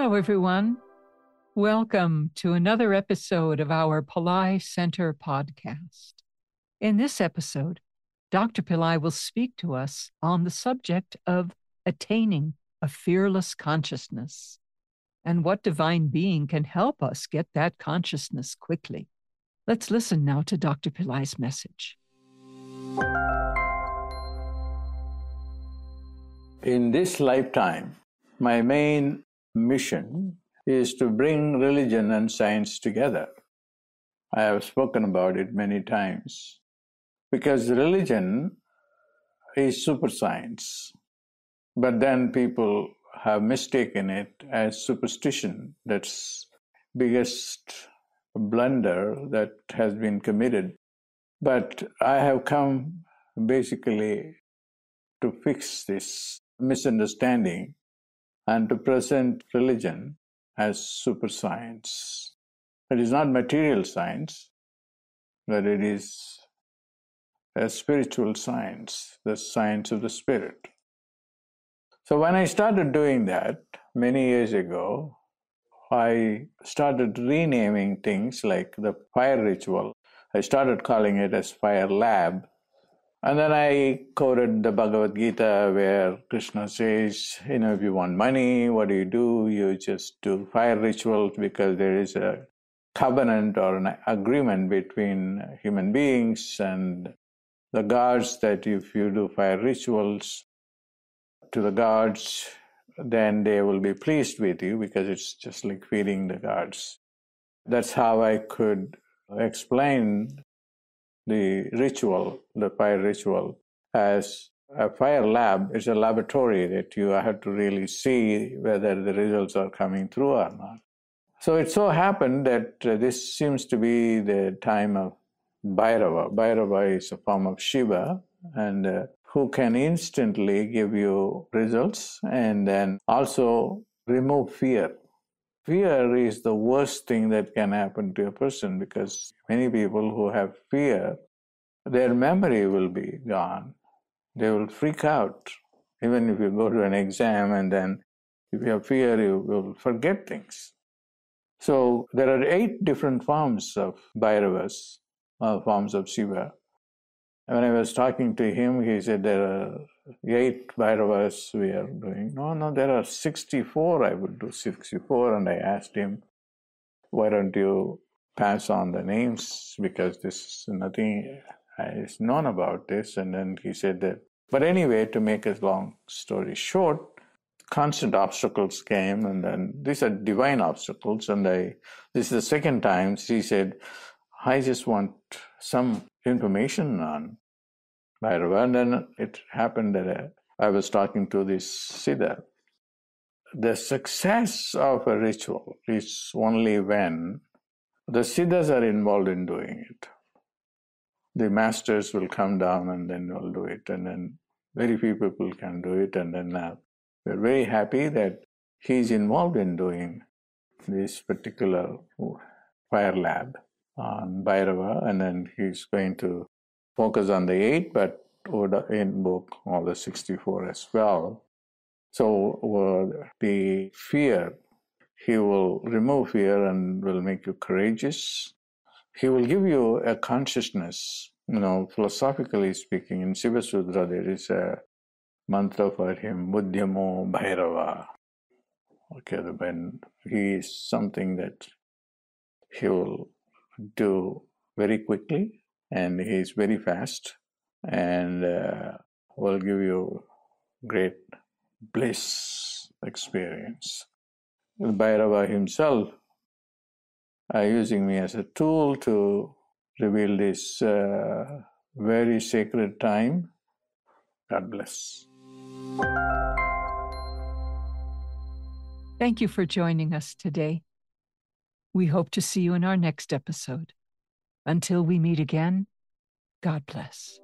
Hello, everyone. Welcome to another episode of our Pillai Center podcast. In this episode, Dr. Pillai will speak to us on the subject of attaining a fearless consciousness and what divine being can help us get that consciousness quickly. Let's listen now to Dr. Pillai's message. In this lifetime, my main mission is to bring religion and science together. I have spoken about it many times because religion is super science, but then people have mistaken it as superstition. That's biggest blunder that has been committed. But I have come basically to fix this misunderstanding and to present religion as super science. It is not material science, but it is a spiritual science, the science of the spirit. So when I started doing that many years ago, I started renaming things like the fire ritual. I started calling it as fire lab. And then I quoted the Bhagavad Gita where Krishna says, you know, if you want money, what do you do? You just do fire rituals because there is a covenant or an agreement between human beings and the gods that if you do fire rituals, to the gods, then they will be pleased with you because it's just like feeding the gods. That's how I could explain the ritual, the fire ritual, as a fire lab is a laboratory that you have to really see whether the results are coming through or not. So it so happened that uh, this seems to be the time of Bhairava. Bhairava is a form of Shiva, and uh, who can instantly give you results and then also remove fear. Fear is the worst thing that can happen to a person because many people who have fear, their memory will be gone. They will freak out. Even if you go to an exam and then if you have fear, you will forget things. So there are eight different forms of Bhairavas, uh, forms of Shiva. When I was talking to him, he said there are eight Bhairavas we are doing. No, no, there are 64. I would do 64. And I asked him, why don't you pass on the names? Because this is nothing is known about this. And then he said that. But anyway, to make a long story short, constant obstacles came. And then these are divine obstacles. And I, this is the second time she said, I just want some information on Bhairava. And then it happened that uh, I was talking to this Siddha. The success of a ritual is only when the Siddhas are involved in doing it. The masters will come down and then will do it, and then very few people can do it. And then uh, we're very happy that he's involved in doing this particular fire lab on Bhairava, and then he's going to focus on the eight, but would invoke all the 64 as well. So uh, the fear, he will remove fear and will make you courageous. He will give you a consciousness. You know, philosophically speaking, in Shiva Sutra there is a mantra for him, Udyamo Bhairava. Okay, when he is something that he will do very quickly and he is very fast and uh, will give you great bliss experience. Bhairava himself are using me as a tool to reveal this uh, very sacred time. God bless. Thank you for joining us today. We hope to see you in our next episode. Until we meet again, God bless.